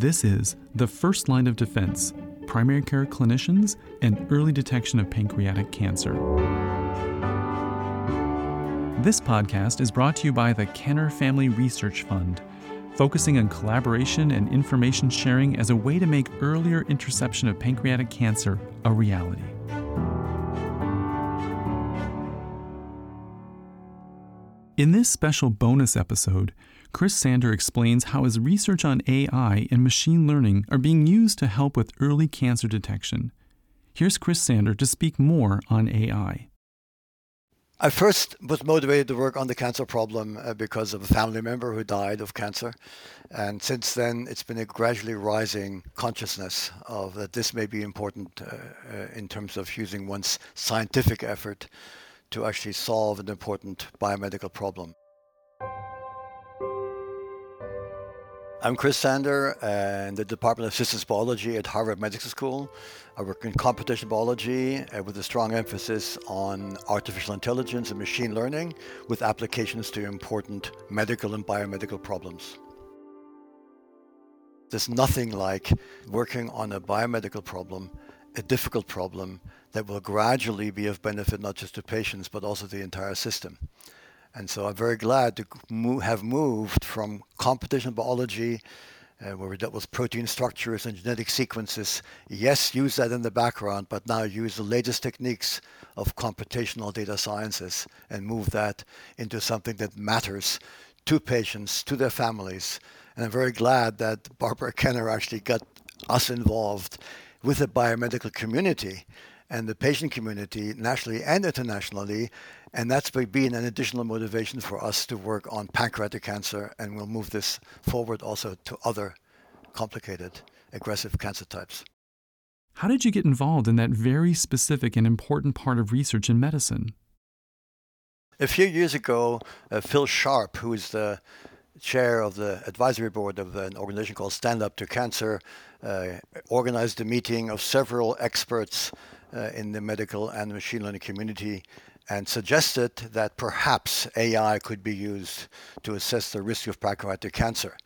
This is The First Line of Defense Primary Care Clinicians and Early Detection of Pancreatic Cancer. This podcast is brought to you by the Kenner Family Research Fund, focusing on collaboration and information sharing as a way to make earlier interception of pancreatic cancer a reality. In this special bonus episode, Chris Sander explains how his research on AI and machine learning are being used to help with early cancer detection. Here's Chris Sander to speak more on AI. I first was motivated to work on the cancer problem uh, because of a family member who died of cancer. And since then, it's been a gradually rising consciousness of that this may be important uh, uh, in terms of using one's scientific effort to actually solve an important biomedical problem. I'm Chris Sander in the Department of Systems Biology at Harvard Medical School. I work in computational biology uh, with a strong emphasis on artificial intelligence and machine learning with applications to important medical and biomedical problems. There's nothing like working on a biomedical problem, a difficult problem that will gradually be of benefit not just to patients but also the entire system. And so I'm very glad to move, have moved from computational biology, uh, where we dealt with protein structures and genetic sequences. Yes, use that in the background, but now use the latest techniques of computational data sciences and move that into something that matters to patients, to their families. And I'm very glad that Barbara Kenner actually got us involved with the biomedical community and the patient community nationally and internationally. And that's been an additional motivation for us to work on pancreatic cancer, and we'll move this forward also to other complicated, aggressive cancer types. How did you get involved in that very specific and important part of research in medicine? A few years ago, uh, Phil Sharp, who is the chair of the advisory board of an organization called Stand Up to Cancer, uh, organized a meeting of several experts uh, in the medical and machine learning community and suggested that perhaps AI could be used to assess the risk of pancreatic cancer.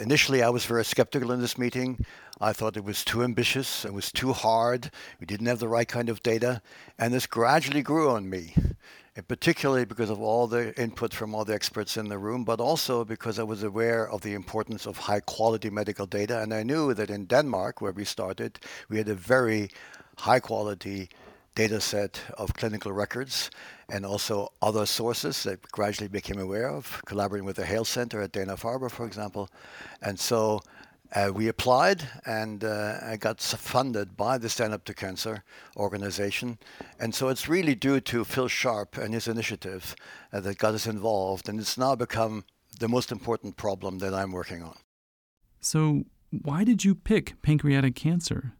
Initially, I was very skeptical in this meeting. I thought it was too ambitious, it was too hard, we didn't have the right kind of data, and this gradually grew on me, and particularly because of all the input from all the experts in the room, but also because I was aware of the importance of high quality medical data, and I knew that in Denmark, where we started, we had a very high quality data set of clinical records and also other sources that gradually became aware of, collaborating with the Hale Center at Dana-Farber, for example. And so we applied and uh, got funded by the Stand Up to Cancer organization. And so it's really due to Phil Sharp and his initiative uh, that got us involved. And it's now become the most important problem that I'm working on. So, why did you pick pancreatic cancer?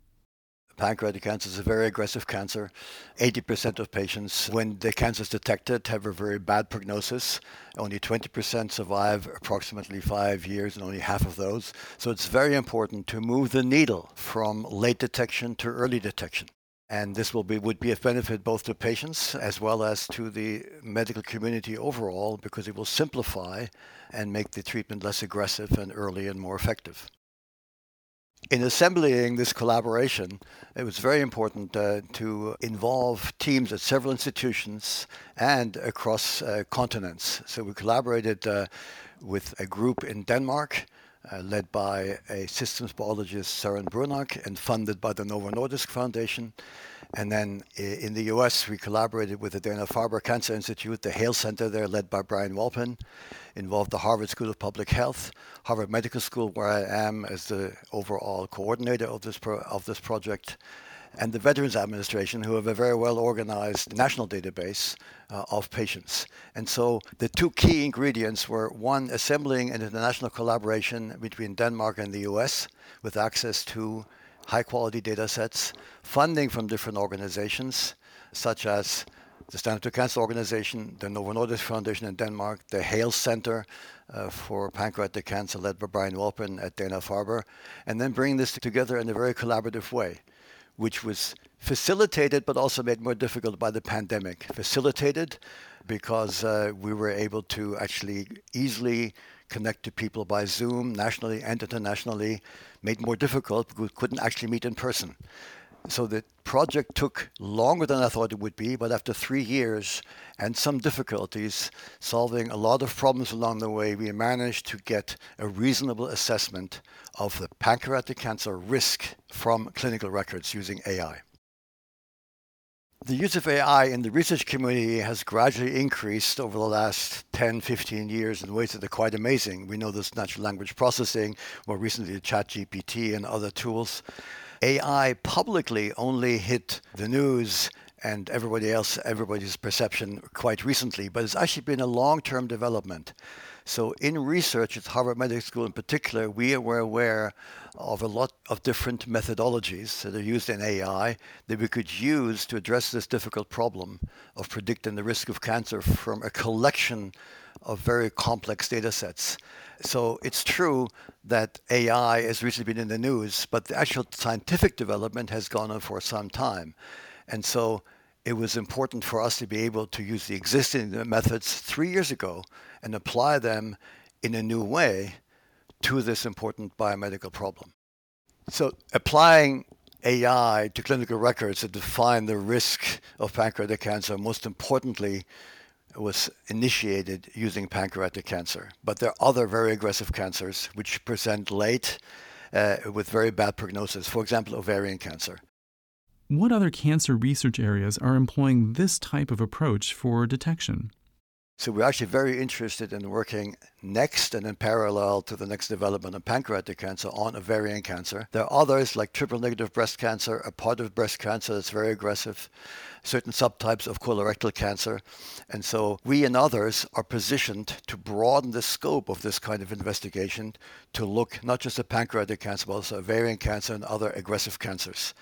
Pancreatic cancer is a very aggressive cancer. 80% of patients, when the cancer is detected, have a very bad prognosis. Only 20% survive approximately five years, and only half of those. So it's very important to move the needle from late detection to early detection. And this will be, would be of benefit both to patients as well as to the medical community overall because it will simplify and make the treatment less aggressive and early and more effective in assembling this collaboration, it was very important uh, to involve teams at several institutions and across uh, continents. So we collaborated uh, with a group in Denmark. Uh, led by a systems biologist, Søren Brunak, and funded by the Novo Nordisk Foundation. And then in the US, we collaborated with the Dana Farber Cancer Institute, the Hale Center there, led by Brian Wolpin, involved the Harvard School of Public Health, Harvard Medical School, where I am as the overall coordinator of this, pro- of this project, and the Veterans Administration, who have a very well organized national database uh, of patients. And so the two key ingredients were one, assembling an international collaboration between Denmark and the US with access to high quality data sets, funding from different organizations such as the Stand Up to Cancer Organization, the Novo Nordisk Foundation in Denmark, the Hale Center uh, for Pancreatic Cancer led by Brian Wolpin at Dana-Farber, and then bring this together in a very collaborative way, which was facilitated but also made more difficult by the pandemic. Facilitated because uh, we were able to actually easily connect to people by Zoom nationally and internationally, made more difficult because we couldn't actually meet in person. So the project took longer than I thought it would be, but after three years and some difficulties, solving a lot of problems along the way, we managed to get a reasonable assessment of the pancreatic cancer risk from clinical records using AI. The use of AI in the research community has gradually increased over the last 10, 15 years in ways that are quite amazing. We know this natural language processing, more recently ChatGPT and other tools. AI publicly only hit the news and everybody else, everybody's perception quite recently, but it's actually been a long-term development. So in research at Harvard Medical School in particular, we were aware of a lot of different methodologies that are used in AI that we could use to address this difficult problem of predicting the risk of cancer from a collection of very complex data sets. So it's true that AI has recently been in the news, but the actual scientific development has gone on for some time. And so it was important for us to be able to use the existing methods three years ago and apply them in a new way to this important biomedical problem. So applying AI to clinical records to define the risk of pancreatic cancer, most importantly, was initiated using pancreatic cancer. But there are other very aggressive cancers which present late uh, with very bad prognosis, for example, ovarian cancer. What other cancer research areas are employing this type of approach for detection? So we're actually very interested in working next and in parallel to the next development of pancreatic cancer on ovarian cancer. There are others like triple negative breast cancer, a part of breast cancer that's very aggressive, certain subtypes of colorectal cancer. And so we and others are positioned to broaden the scope of this kind of investigation to look not just at pancreatic cancer, but also ovarian cancer and other aggressive cancers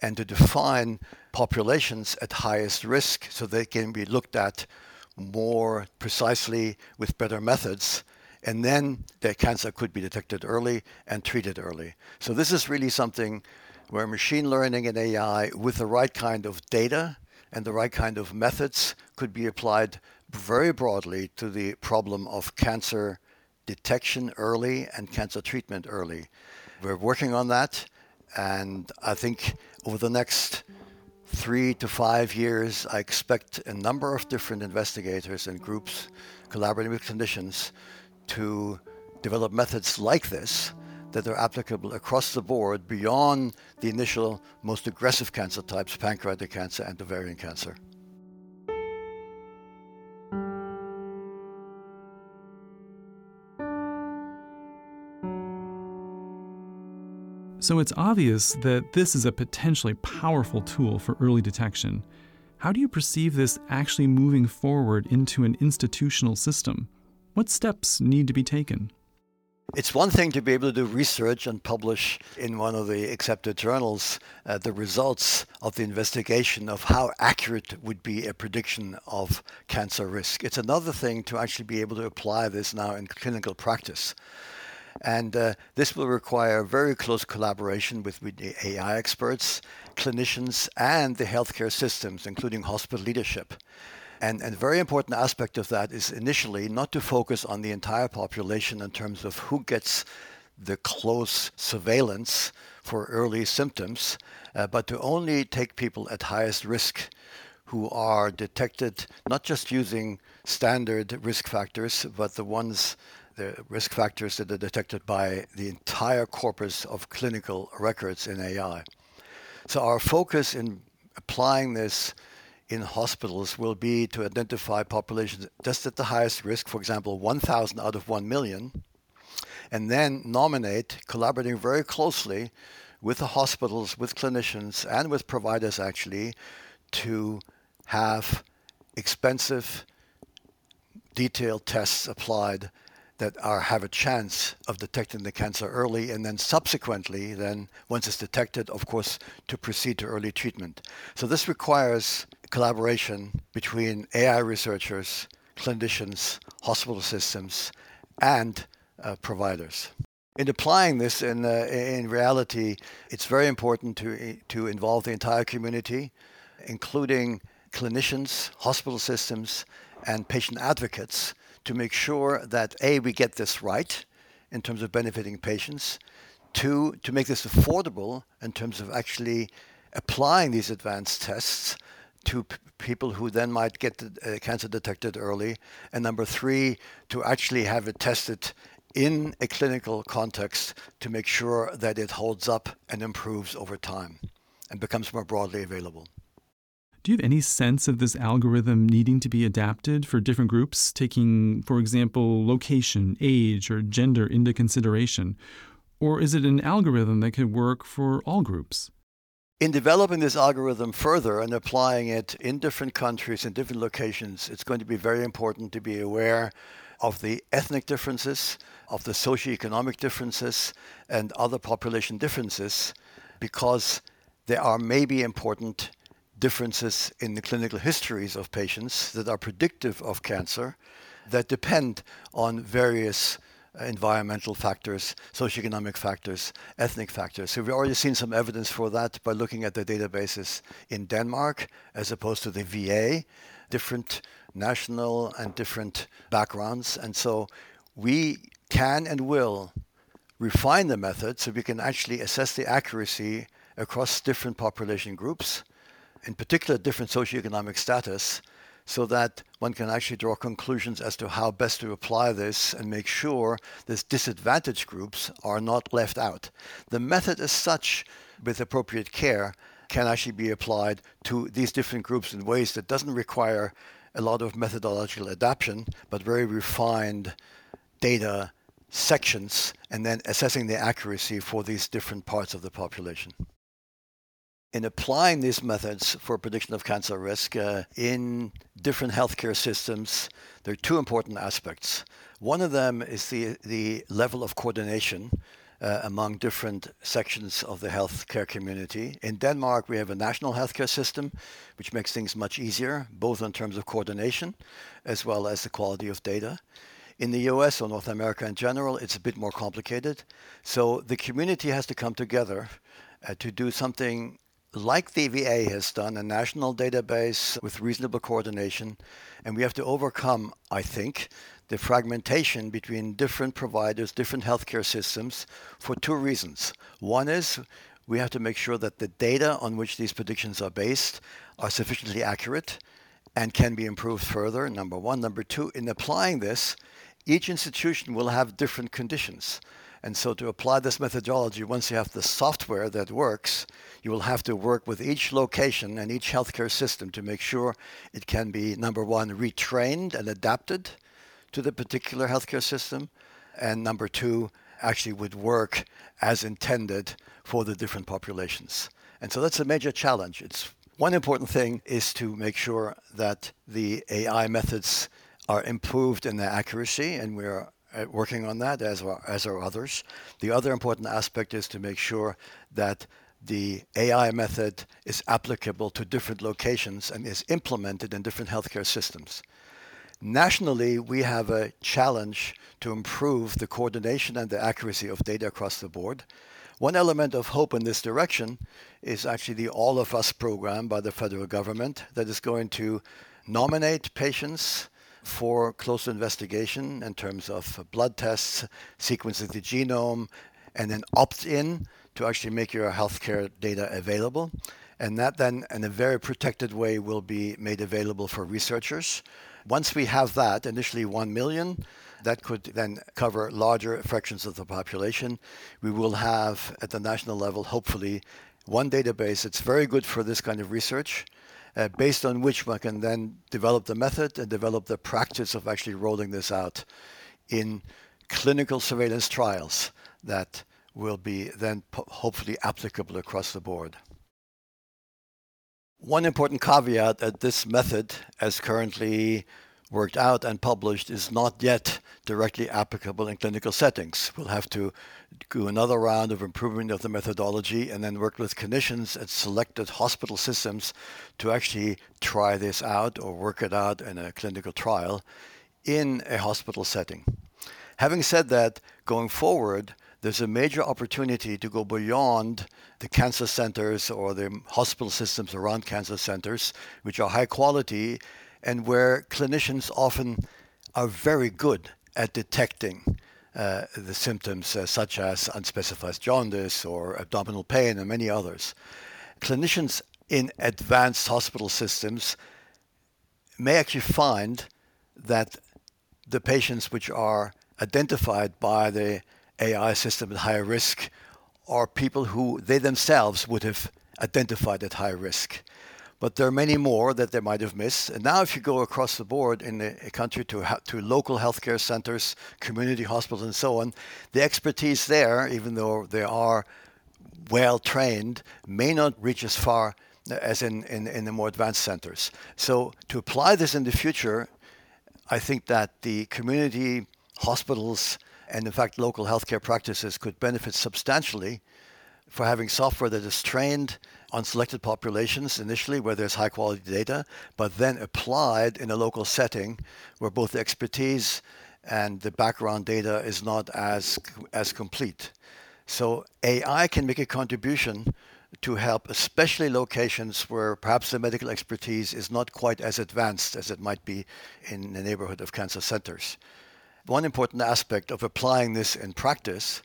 and to define populations at highest risk so they can be looked at more precisely with better methods. And then the cancer could be detected early and treated early. So this is really something where machine learning and AI with the right kind of data and the right kind of methods could be applied very broadly to the problem of cancer detection early and cancer treatment early. We're working on that, and I think over the next three to five years, I expect a number of different investigators and groups collaborating with clinicians to develop methods like this that are applicable across the board beyond the initial most aggressive cancer types, pancreatic cancer and ovarian cancer. So it's obvious that this is a potentially powerful tool for early detection. How do you perceive this actually moving forward into an institutional system? What steps need to be taken? It's one thing to be able to do research and publish in one of the accepted journals uh, the results of the investigation of how accurate would be a prediction of cancer risk. It's another thing to actually be able to apply this now in clinical practice. And uh, this will require very close collaboration with, the AI experts, clinicians, and the healthcare systems, including hospital leadership. And, and a very important aspect of that is initially not to focus on the entire population in terms of who gets the close surveillance for early symptoms, uh, but to only take people at highest risk who are detected not just using standard risk factors, but the ones the risk factors that are detected by the entire corpus of clinical records in AI. So our focus in applying this in hospitals will be to identify populations just at the highest risk, for example, 1,000 out of 1 million, and then nominate, collaborating very closely with the hospitals, with clinicians, and with providers actually, to have expensive, detailed tests applied that are have a chance of detecting the cancer early and then subsequently then once it's detected of course to proceed to early treatment. So this requires collaboration between ai researchers clinicians hospital systems and uh, providers. In applying this in, uh, in reality it's very important to, to involve the entire community including clinicians hospital systems and patient advocates to make sure that A, we get this right in terms of benefiting patients, two, to make this affordable in terms of actually applying these advanced tests to p- people who then might get the, uh, cancer detected early, and number three, to actually have it tested in a clinical context to make sure that it holds up and improves over time and becomes more broadly available. Do you have any sense of this algorithm needing to be adapted for different groups, taking, for example, location, age, or gender into consideration? Or is it an algorithm that could work for all groups? In developing this algorithm further and applying it in different countries and different locations, it's going to be very important to be aware of the ethnic differences, of the socioeconomic differences, and other population differences, because they are maybe important differences in the clinical histories of patients that are predictive of cancer that depend on various uh, environmental factors, socioeconomic factors, ethnic factors. So we've already seen some evidence for that by looking at the databases in Denmark as opposed to the VA, different national and different backgrounds. And so we can and will refine the method so we can actually assess the accuracy across different population groups, in particular different socioeconomic status, so that one can actually draw conclusions as to how best to apply this and make sure these disadvantaged groups are not left out. The method as such, with appropriate care, can actually be applied to these different groups in ways that doesn't require a lot of methodological adaptation, but very refined data sections and then assessing the accuracy for these different parts of the population in applying these methods for prediction of cancer risk uh, in different healthcare systems, there are two important aspects. One of them is the, the level of coordination uh, among different sections of the healthcare community. In Denmark, we have a national healthcare system, which makes things much easier, both in terms of coordination as well as the quality of data. In the US or North America in general, it's a bit more complicated. So the community has to come together uh, to do something like the VA has done, a national database with reasonable coordination. And we have to overcome, I think, the fragmentation between different providers, different healthcare systems for two reasons. One is we have to make sure that the data on which these predictions are based are sufficiently accurate and can be improved further, number one. Number two, in applying this, each institution will have different conditions. And so to apply this methodology, once you have the software that works, you will have to work with each location and each healthcare system to make sure it can be, number one, retrained and adapted to the particular healthcare system, and number two, actually would work as intended for the different populations. And so that's a major challenge. It's one important thing is to make sure that the AI methods are improved in their accuracy, and we're Uh, working on that, as are, as are others. The other important aspect is to make sure that the AI method is applicable to different locations and is implemented in different healthcare systems. Nationally, we have a challenge to improve the coordination and the accuracy of data across the board. One element of hope in this direction is actually the All of Us program by the federal government that is going to nominate patients for closer investigation in terms of blood tests, sequencing the genome, and then opt in to actually make your healthcare data available. And that then, in a very protected way, will be made available for researchers. Once we have that, initially 1 million, that could then cover larger fractions of the population. We will have, at the national level, hopefully, one database that's very good for this kind of research uh, based on which one can then develop the method and develop the practice of actually rolling this out in clinical surveillance trials that will be then hopefully applicable across the board. One important caveat that this method, as currently worked out and published is not yet directly applicable in clinical settings. We'll have to do another round of improvement of the methodology and then work with clinicians at selected hospital systems to actually try this out or work it out in a clinical trial in a hospital setting. Having said that, going forward, there's a major opportunity to go beyond the cancer centers or the hospital systems around cancer centers, which are high quality and where clinicians often are very good at detecting uh, the symptoms uh, such as unspecified jaundice or abdominal pain and many others. Clinicians in advanced hospital systems may actually find that the patients which are identified by the AI system at higher risk are people who they themselves would have identified at high risk. But there are many more that they might have missed. And now, if you go across the board in the country to, to local healthcare centers, community hospitals, and so on, the expertise there, even though they are well trained, may not reach as far as in, in, in the more advanced centers. So, to apply this in the future, I think that the community hospitals and, in fact, local healthcare practices could benefit substantially for having software that is trained on selected populations initially where there's high quality data, but then applied in a local setting where both the expertise and the background data is not as as complete. So AI can make a contribution to help, especially locations where perhaps the medical expertise is not quite as advanced as it might be in the neighborhood of cancer centers. One important aspect of applying this in practice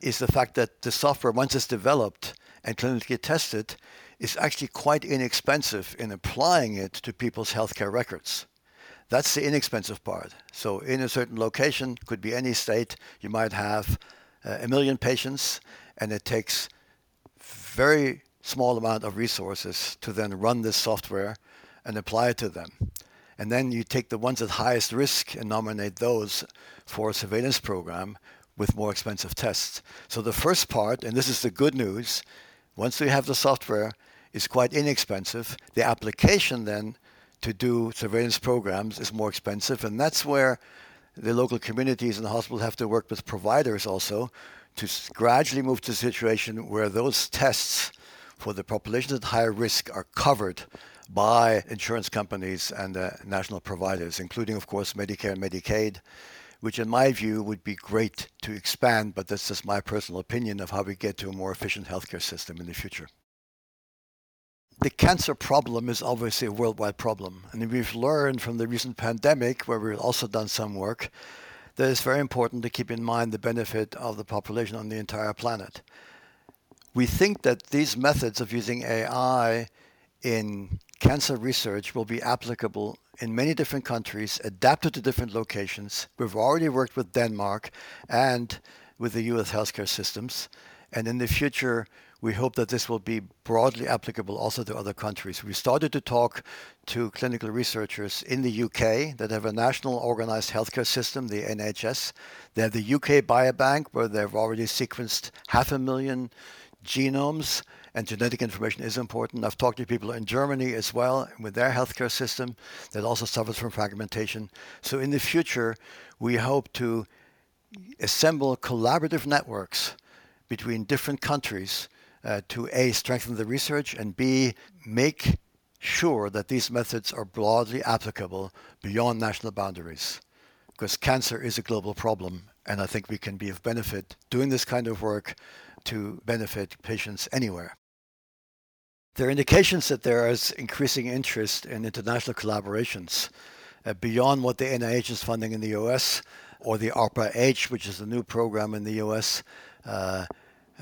is the fact that the software, once it's developed and clinically tested, is actually quite inexpensive in applying it to people's healthcare records. That's the inexpensive part. So, in a certain location, could be any state, you might have uh, a million patients, and it takes very small amount of resources to then run this software and apply it to them. And then you take the ones at highest risk and nominate those for a surveillance program with more expensive tests. So the first part, and this is the good news, once we have the software, is quite inexpensive. The application then to do surveillance programs is more expensive, and that's where the local communities and the hospitals have to work with providers also to gradually move to a situation where those tests for the populations at higher risk are covered by insurance companies and uh, national providers, including, of course, Medicare and Medicaid, which, in my view, would be great to expand, but that's just my personal opinion of how we get to a more efficient healthcare system in the future. The cancer problem is obviously a worldwide problem, and we've learned from the recent pandemic, where we've also done some work, that it's very important to keep in mind the benefit of the population on the entire planet. We think that these methods of using AI in cancer research will be applicable in many different countries, adapted to different locations. We've already worked with Denmark and with the US healthcare systems. And in the future, we hope that this will be broadly applicable also to other countries. We started to talk to clinical researchers in the UK that have a national organized healthcare system, the NHS. They have the UK Biobank, where they've already sequenced half a million genomes, and genetic information is important. I've talked to people in Germany as well with their healthcare system that also suffers from fragmentation. So in the future, we hope to assemble collaborative networks between different countries uh, to A, strengthen the research, and B, make sure that these methods are broadly applicable beyond national boundaries. Because cancer is a global problem, and I think we can be of benefit doing this kind of work to benefit patients anywhere. There are indications that there is increasing interest in international collaborations uh, beyond what the NIH is funding in the US or the ARPA-H, which is a new program in the US. Uh,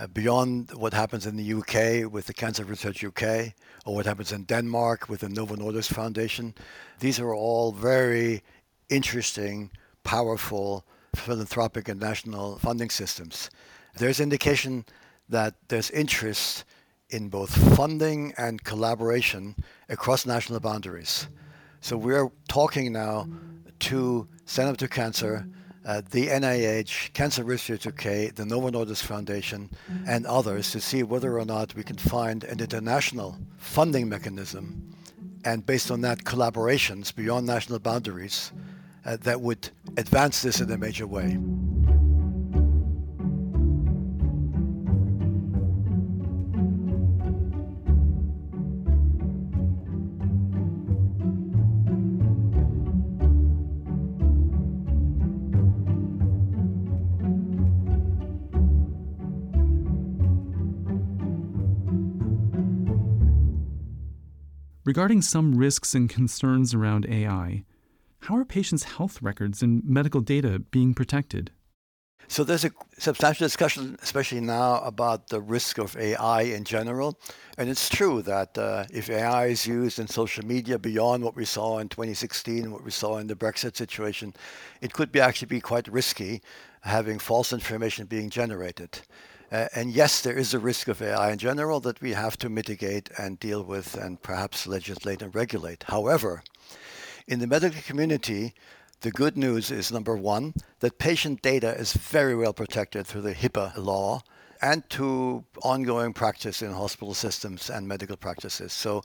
uh, beyond what happens in the UK with the Cancer Research UK or what happens in Denmark with the Novo Nordisk Foundation. These are all very interesting, powerful philanthropic and national funding systems. There's indication that there's interest in both funding and collaboration across national boundaries. So we're talking now to Stand to Cancer uh, the NIH, Cancer Research UK, the Novo Nordisk Foundation, and others to see whether or not we can find an international funding mechanism and based on that, collaborations beyond national boundaries uh, that would advance this in a major way. Regarding some risks and concerns around AI, how are patients' health records and medical data being protected? So there's a substantial discussion, especially now, about the risk of AI in general. And it's true that uh, if AI is used in social media beyond what we saw in 2016, what we saw in the Brexit situation, it could be actually be quite risky having false information being generated. Uh, and yes, there is a risk of AI in general that we have to mitigate and deal with and perhaps legislate and regulate. However, in the medical community, the good news is number one, that patient data is very well protected through the HIPAA law and to ongoing practice in hospital systems and medical practices. So,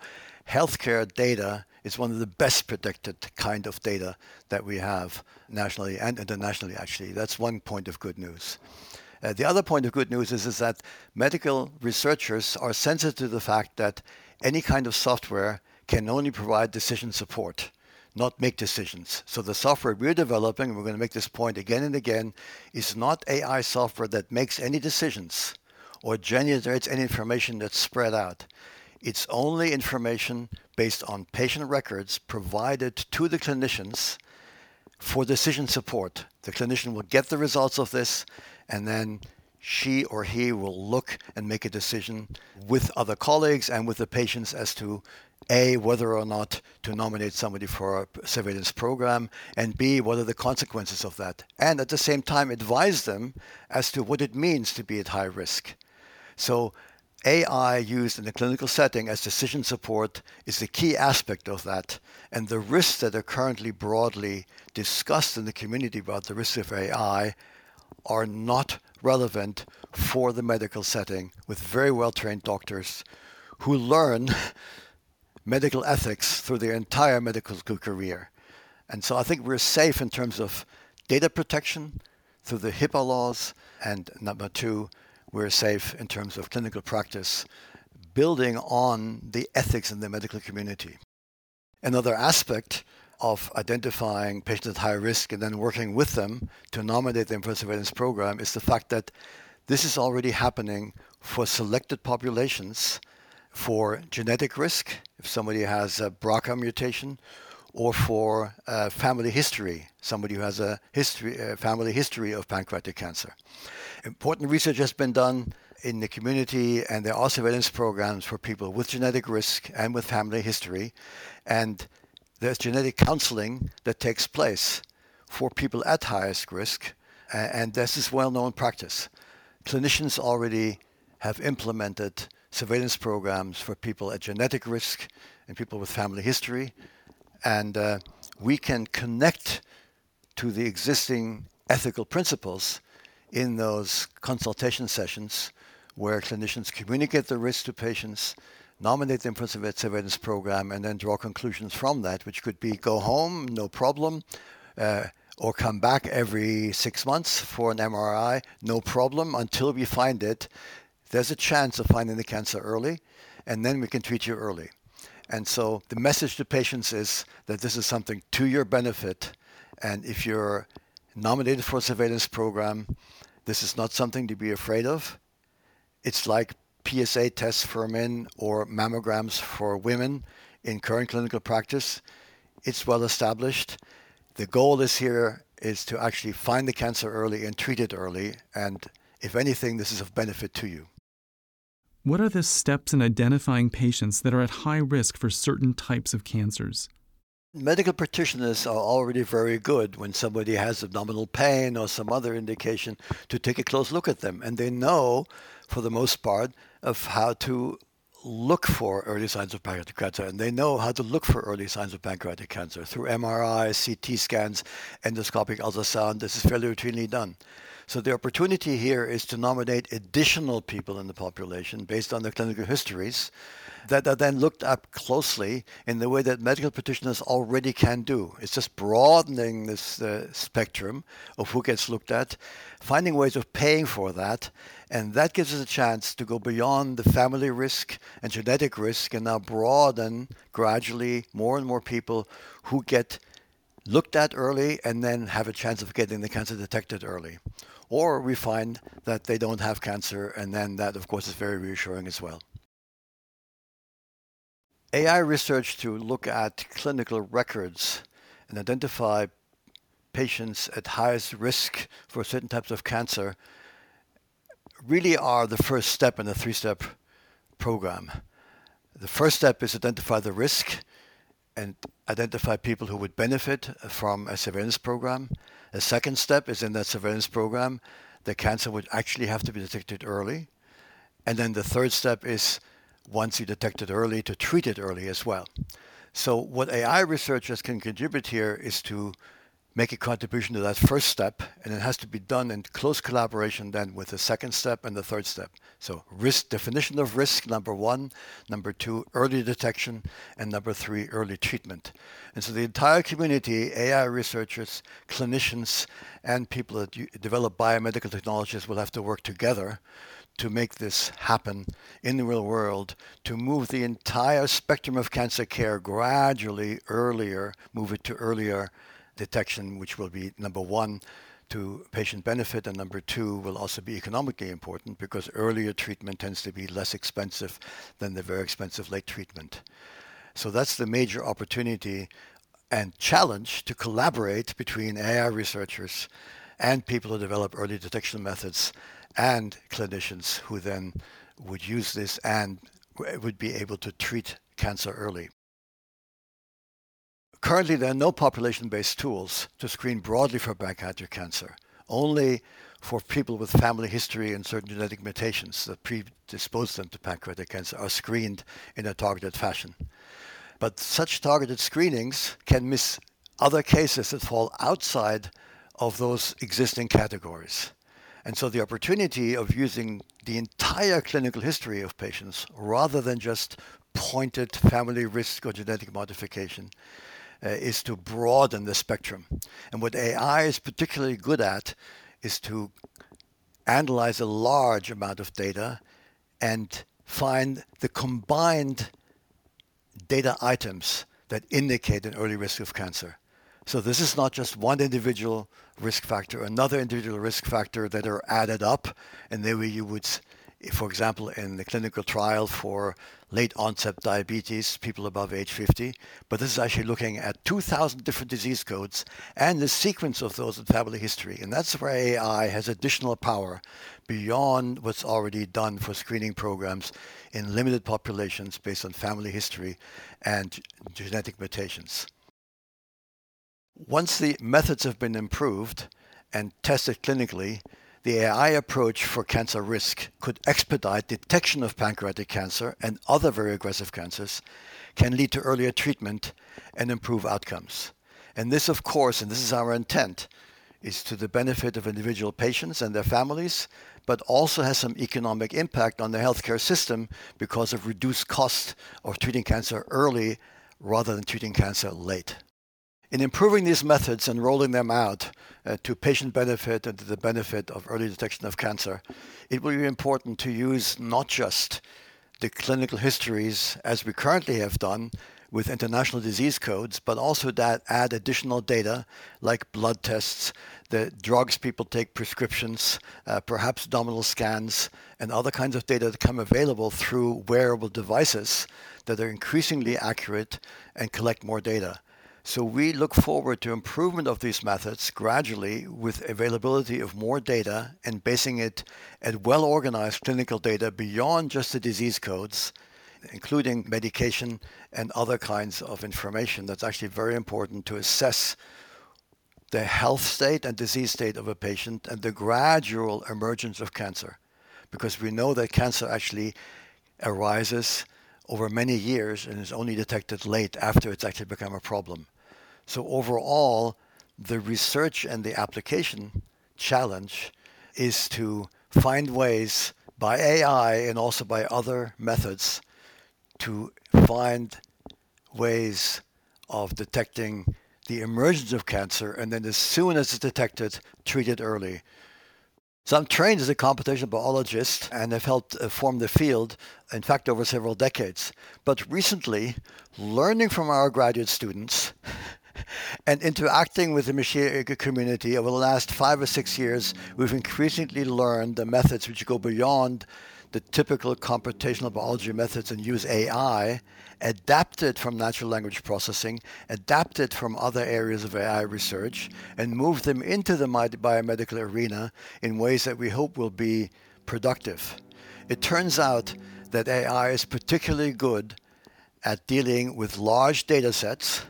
healthcare data is one of the best protected kind of data that we have nationally and internationally, actually. That's one point of good news. Uh, the other point of good news is, is that medical researchers are sensitive to the fact that any kind of software can only provide decision support not make decisions. So the software we're developing, and we're going to make this point again and again, is not AI software that makes any decisions or generates any information that's spread out. It's only information based on patient records provided to the clinicians for decision support. The clinician will get the results of this and then she or he will look and make a decision with other colleagues and with the patients as to a, whether or not to nominate somebody for a surveillance program, and B, what are the consequences of that. And at the same time, advise them as to what it means to be at high risk. So, AI used in the clinical setting as decision support is the key aspect of that. And the risks that are currently broadly discussed in the community about the risks of AI are not relevant for the medical setting with very well trained doctors who learn medical ethics through their entire medical career. And so I think we're safe in terms of data protection through the HIPAA laws. And number two, we're safe in terms of clinical practice, building on the ethics in the medical community. Another aspect of identifying patients at high risk and then working with them to nominate them for a surveillance program is the fact that this is already happening for selected populations for genetic risk, if somebody has a BRCA mutation, or for uh, family history, somebody who has a history, a family history of pancreatic cancer. Important research has been done in the community, and there are surveillance programs for people with genetic risk and with family history. And there's genetic counseling that takes place for people at highest risk, and this is well known practice. Clinicians already have implemented surveillance programs for people at genetic risk and people with family history. And uh, we can connect to the existing ethical principles in those consultation sessions where clinicians communicate the risk to patients, nominate them for the surveillance program, and then draw conclusions from that, which could be go home, no problem, uh, or come back every six months for an MRI, no problem, until we find it there's a chance of finding the cancer early, and then we can treat you early. And so the message to patients is that this is something to your benefit. And if you're nominated for a surveillance program, this is not something to be afraid of. It's like PSA tests for men or mammograms for women in current clinical practice. It's well established. The goal is here is to actually find the cancer early and treat it early. And if anything, this is of benefit to you. What are the steps in identifying patients that are at high risk for certain types of cancers? Medical practitioners are already very good when somebody has abdominal pain or some other indication to take a close look at them. And they know, for the most part, of how to look for early signs of pancreatic cancer, and they know how to look for early signs of pancreatic cancer through MRI, CT scans, endoscopic ultrasound. This is fairly routinely done. So the opportunity here is to nominate additional people in the population based on their clinical histories that are then looked up closely in the way that medical practitioners already can do. It's just broadening this uh, spectrum of who gets looked at, finding ways of paying for that, and that gives us a chance to go beyond the family risk and genetic risk and now broaden gradually more and more people who get looked at early and then have a chance of getting the cancer detected early or we find that they don't have cancer, and then that, of course, is very reassuring as well. AI research to look at clinical records and identify patients at highest risk for certain types of cancer really are the first step in a three-step program. The first step is identify the risk and identify people who would benefit from a surveillance program. The second step is in that surveillance program, the cancer would actually have to be detected early. And then the third step is once you detect it early, to treat it early as well. So what AI researchers can contribute here is to make a contribution to that first step, and it has to be done in close collaboration then with the second step and the third step. So risk definition of risk, number one, number two, early detection, and number three, early treatment. And so the entire community, AI researchers, clinicians, and people that develop biomedical technologies will have to work together to make this happen in the real world, to move the entire spectrum of cancer care gradually earlier, move it to earlier detection, which will be number one, to patient benefit, and number two will also be economically important because earlier treatment tends to be less expensive than the very expensive late treatment. So that's the major opportunity and challenge to collaborate between AI researchers and people who develop early detection methods and clinicians who then would use this and would be able to treat cancer early. Currently, there are no population-based tools to screen broadly for pancreatic cancer, only for people with family history and certain genetic mutations that predispose them to pancreatic cancer are screened in a targeted fashion. But such targeted screenings can miss other cases that fall outside of those existing categories. And so the opportunity of using the entire clinical history of patients rather than just pointed family risk or genetic modification Uh, is to broaden the spectrum. And what AI is particularly good at is to analyze a large amount of data and find the combined data items that indicate an early risk of cancer. So this is not just one individual risk factor, another individual risk factor that are added up, and there you would for example, in the clinical trial for late onset diabetes, people above age 50. But this is actually looking at 2,000 different disease codes and the sequence of those in family history. And that's where AI has additional power beyond what's already done for screening programs in limited populations based on family history and genetic mutations. Once the methods have been improved and tested clinically, the AI approach for cancer risk could expedite detection of pancreatic cancer and other very aggressive cancers, can lead to earlier treatment and improve outcomes. And this, of course, and this is our intent, is to the benefit of individual patients and their families, but also has some economic impact on the healthcare system because of reduced cost of treating cancer early rather than treating cancer late. In improving these methods and rolling them out uh, to patient benefit and to the benefit of early detection of cancer, it will be important to use not just the clinical histories as we currently have done with international disease codes, but also that add additional data like blood tests, the drugs people take, prescriptions, uh, perhaps abdominal scans, and other kinds of data that come available through wearable devices that are increasingly accurate and collect more data. So we look forward to improvement of these methods gradually with availability of more data and basing it at well-organized clinical data beyond just the disease codes, including medication and other kinds of information that's actually very important to assess the health state and disease state of a patient and the gradual emergence of cancer. Because we know that cancer actually arises over many years and is only detected late after it's actually become a problem. So overall, the research and the application challenge is to find ways by AI and also by other methods to find ways of detecting the emergence of cancer and then as soon as it's detected, treat it early. So I'm trained as a computational biologist and have helped uh, form the field, in fact, over several decades. But recently, learning from our graduate students and interacting with the learning community over the last five or six years, we've increasingly learned the methods which go beyond the typical computational biology methods and use AI adapted from natural language processing, adapted from other areas of AI research, and move them into the biomedical arena in ways that we hope will be productive. It turns out that AI is particularly good at dealing with large data sets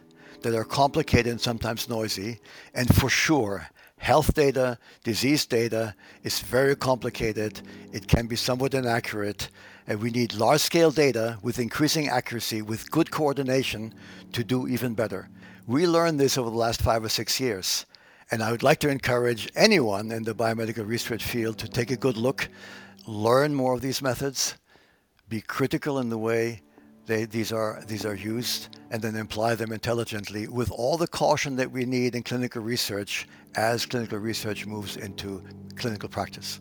that are complicated and sometimes noisy, and for sure health data, disease data is very complicated. It can be somewhat inaccurate. And we need large scale data with increasing accuracy, with good coordination to do even better. We learned this over the last five or six years. And I would like to encourage anyone in the biomedical research field to take a good look, learn more of these methods, be critical in the way they, these, are, these are used, and then apply them intelligently with all the caution that we need in clinical research as clinical research moves into clinical practice.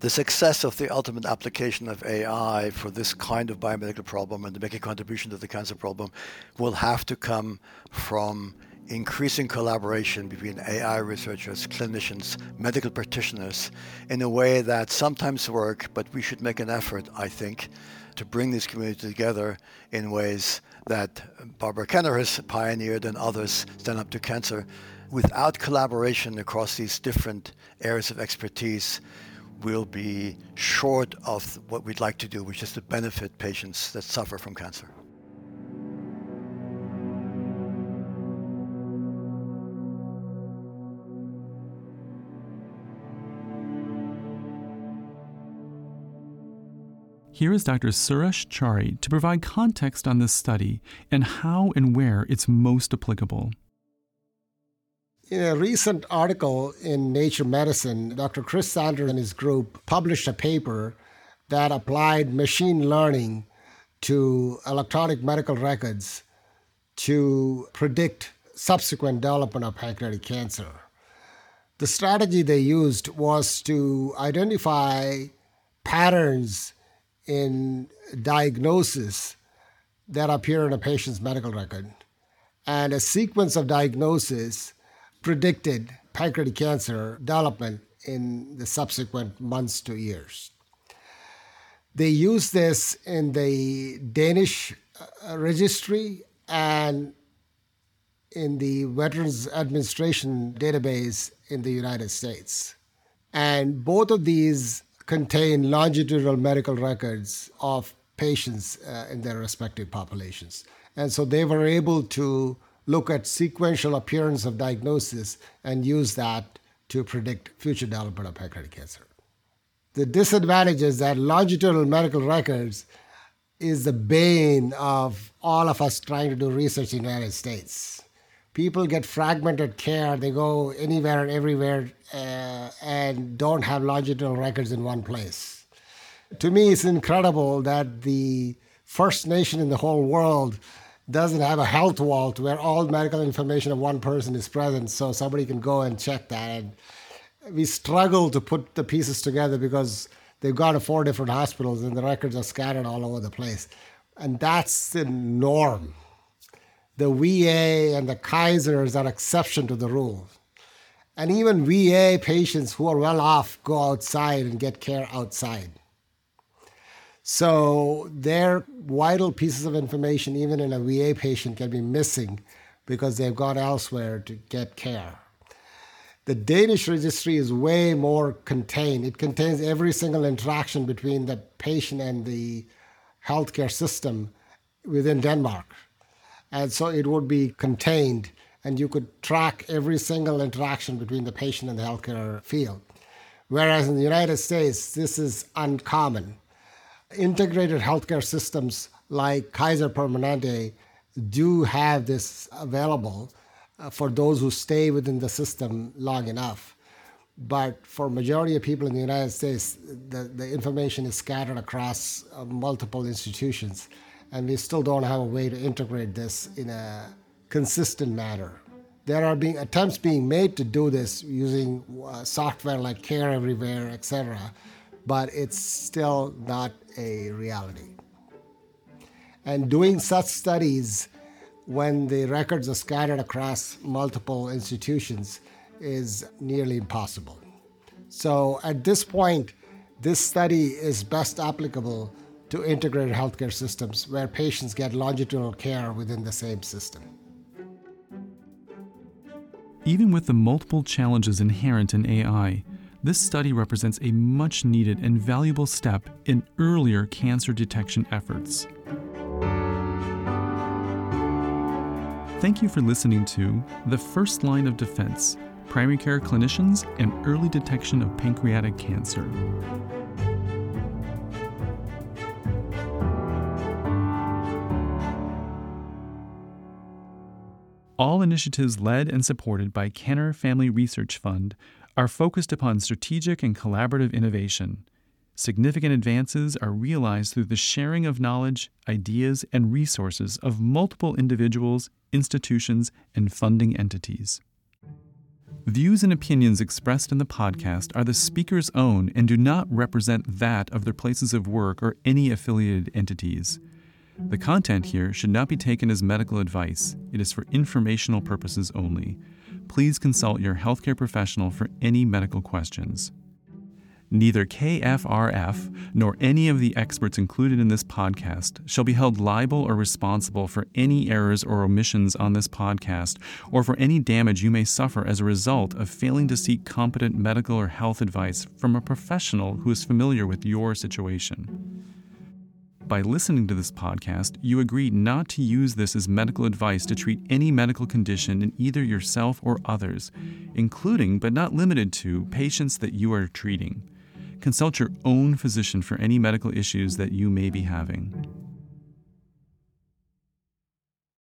The success of the ultimate application of AI for this kind of biomedical problem and to make a contribution to the cancer problem will have to come from increasing collaboration between AI researchers, clinicians, medical practitioners in a way that sometimes work, but we should make an effort, I think, to bring these communities together in ways that Barbara Kenner has pioneered and others stand up to cancer. Without collaboration across these different areas of expertise, we'll be short of what we'd like to do, which is to benefit patients that suffer from cancer. Here is Dr. Suresh Chari to provide context on this study and how and where it's most applicable. In a recent article in Nature Medicine, Dr. Chris Sanders and his group published a paper that applied machine learning to electronic medical records to predict subsequent development of pancreatic cancer. The strategy they used was to identify patterns in diagnosis that appear in a patient's medical record. And a sequence of diagnosis predicted pancreatic cancer development in the subsequent months to years. They used this in the Danish uh, registry and in the Veterans Administration database in the United States. And both of these contain longitudinal medical records of patients uh, in their respective populations. And so they were able to look at sequential appearance of diagnosis and use that to predict future development of pancreatic cancer. The disadvantage is that longitudinal medical records is the bane of all of us trying to do research in the United States. People get fragmented care, they go anywhere and everywhere uh, and don't have longitudinal records in one place. To me, it's incredible that the first nation in the whole world doesn't have a health vault where all medical information of one person is present so somebody can go and check that. And we struggle to put the pieces together because they've gone to four different hospitals and the records are scattered all over the place. And that's the norm. The VA and the Kaisers are exception to the rule. And even VA patients who are well off go outside and get care outside. So their vital pieces of information, even in a VA patient, can be missing because they've gone elsewhere to get care. The Danish registry is way more contained. It contains every single interaction between the patient and the healthcare system within Denmark. And so it would be contained and you could track every single interaction between the patient and the healthcare field. Whereas in the United States, this is uncommon. Integrated healthcare systems like Kaiser Permanente do have this available uh, for those who stay within the system long enough. But for majority of people in the United States, the, the information is scattered across uh, multiple institutions, and we still don't have a way to integrate this in a consistent manner. There are being attempts being made to do this using uh, software like Care Everywhere, etc., but it's still not a reality. And doing such studies when the records are scattered across multiple institutions is nearly impossible. So at this point, this study is best applicable to integrated healthcare systems where patients get longitudinal care within the same system. Even with the multiple challenges inherent in AI, this study represents a much needed and valuable step in earlier cancer detection efforts. Thank you for listening to The First Line of Defense Primary Care Clinicians and Early Detection of Pancreatic Cancer. All initiatives led and supported by Kenner Family Research Fund are focused upon strategic and collaborative innovation. Significant advances are realized through the sharing of knowledge, ideas, and resources of multiple individuals, institutions, and funding entities. Views and opinions expressed in the podcast are the speaker's own and do not represent that of their places of work or any affiliated entities. The content here should not be taken as medical advice, it is for informational purposes only. Please consult your healthcare professional for any medical questions. Neither KFRF nor any of the experts included in this podcast shall be held liable or responsible for any errors or omissions on this podcast or for any damage you may suffer as a result of failing to seek competent medical or health advice from a professional who is familiar with your situation. By listening to this podcast, you agree not to use this as medical advice to treat any medical condition in either yourself or others, including but not limited to patients that you are treating. Consult your own physician for any medical issues that you may be having.